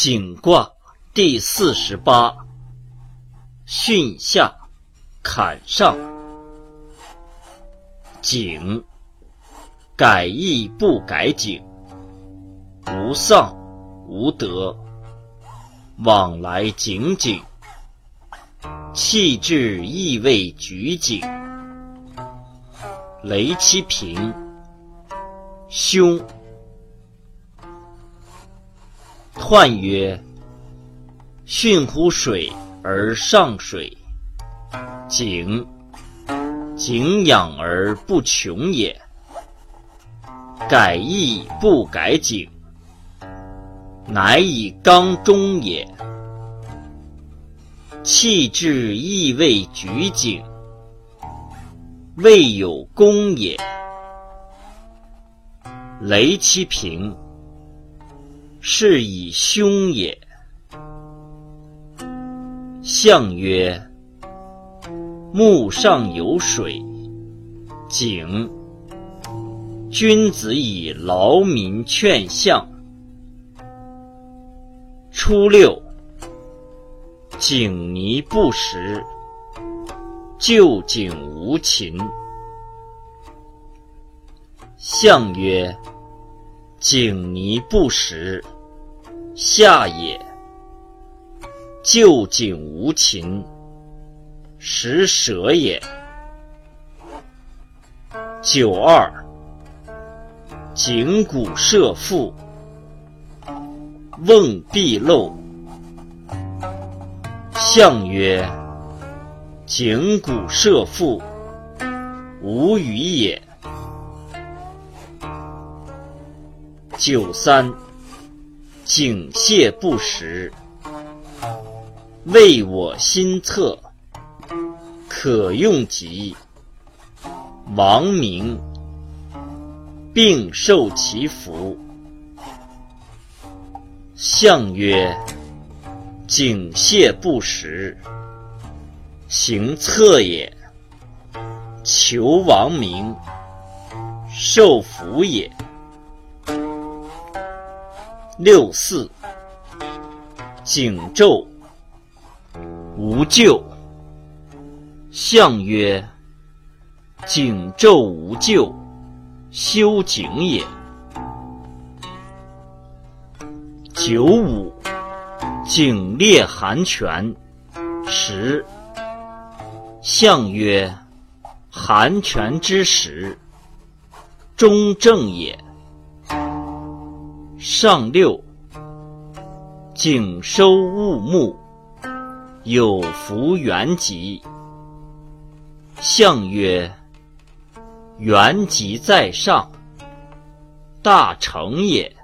景卦第四十八，巽下，坎上。景，改易不改景，无丧无德，往来井井，气质意味举景。雷七平，凶。奂曰：“巽乎水而上水，井，井养而不穷也。改易不改井，乃以刚中也。气质亦未举井，未有功也。雷其平。”是以凶也。象曰：木上有水，井。君子以劳民劝相。初六，井泥不食，旧井无禽。象曰。井泥不食，下也。旧井无禽，食蛇也。九二，井谷射覆，瓮必漏。象曰：井谷射覆，无鱼也。九三，井蟹不食，为我心恻，可用疾。王明，并受其福。象曰：井蟹不食，行恻也。求王明，受福也。六四，井昼无咎。象曰：井昼无咎，修井也。九五，井裂寒泉，时。象曰：寒泉之时，中正也。上六，景收物木，有福元吉。相曰：元吉在上，大成也。